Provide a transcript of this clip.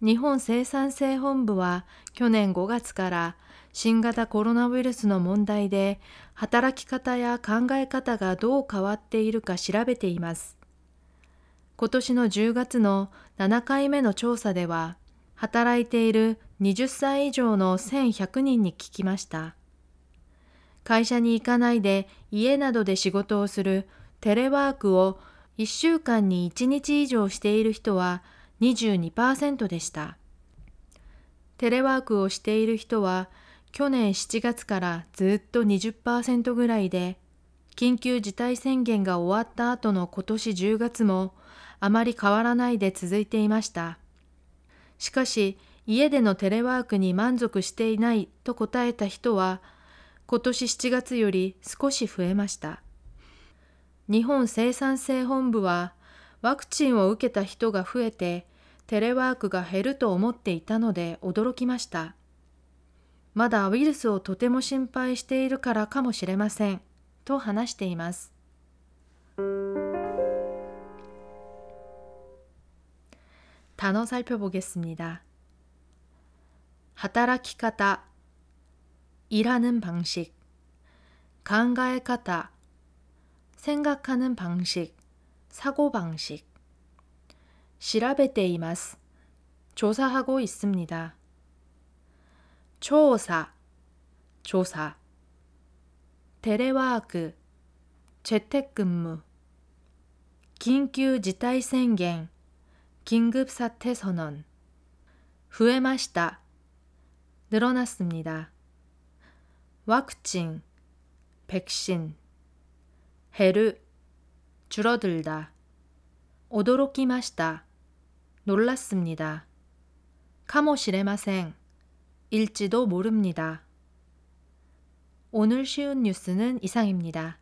日本生産性本部は去年5月から新型コロナウイルスの問題で働き方や考え方がどう変わっているか調べています。今年の10月の7回目の調査では、働いている20歳以上の1100人に聞きました。会社に行かないで家などで仕事をするテレワークを1週間に1日以上している人は22%でした。テレワークをしている人は去年7月からずっと20%ぐらいで、緊急事態宣言が終わった後の今年10月もあまり変わらないで続いていました。しかし、家でのテレワークに満足していないと答えた人は、今年7月より少し増えました。日本生産性本部は、ワクチンを受けた人が増えて、テレワークが減ると思っていたので驚きました。まだウイルスをとても心配しているからかもしれません、と話しています。단어살펴보겠습니다働き方일하는방식考え方생각하는방식 사고방식. 시라베테이마스 조사하고 있습니다. 조사 조사. 테레와크 재택근무. 긴급지타이생겐 긴급사태 선언. 후에마시다. 늘어났습니다. 와쿠친 백신. 헤르 줄어들다. 오도로키마시다. 놀랐습니다. 카모시레마생, 일지도 모릅니다. 오늘 쉬운 뉴스는 이상입니다.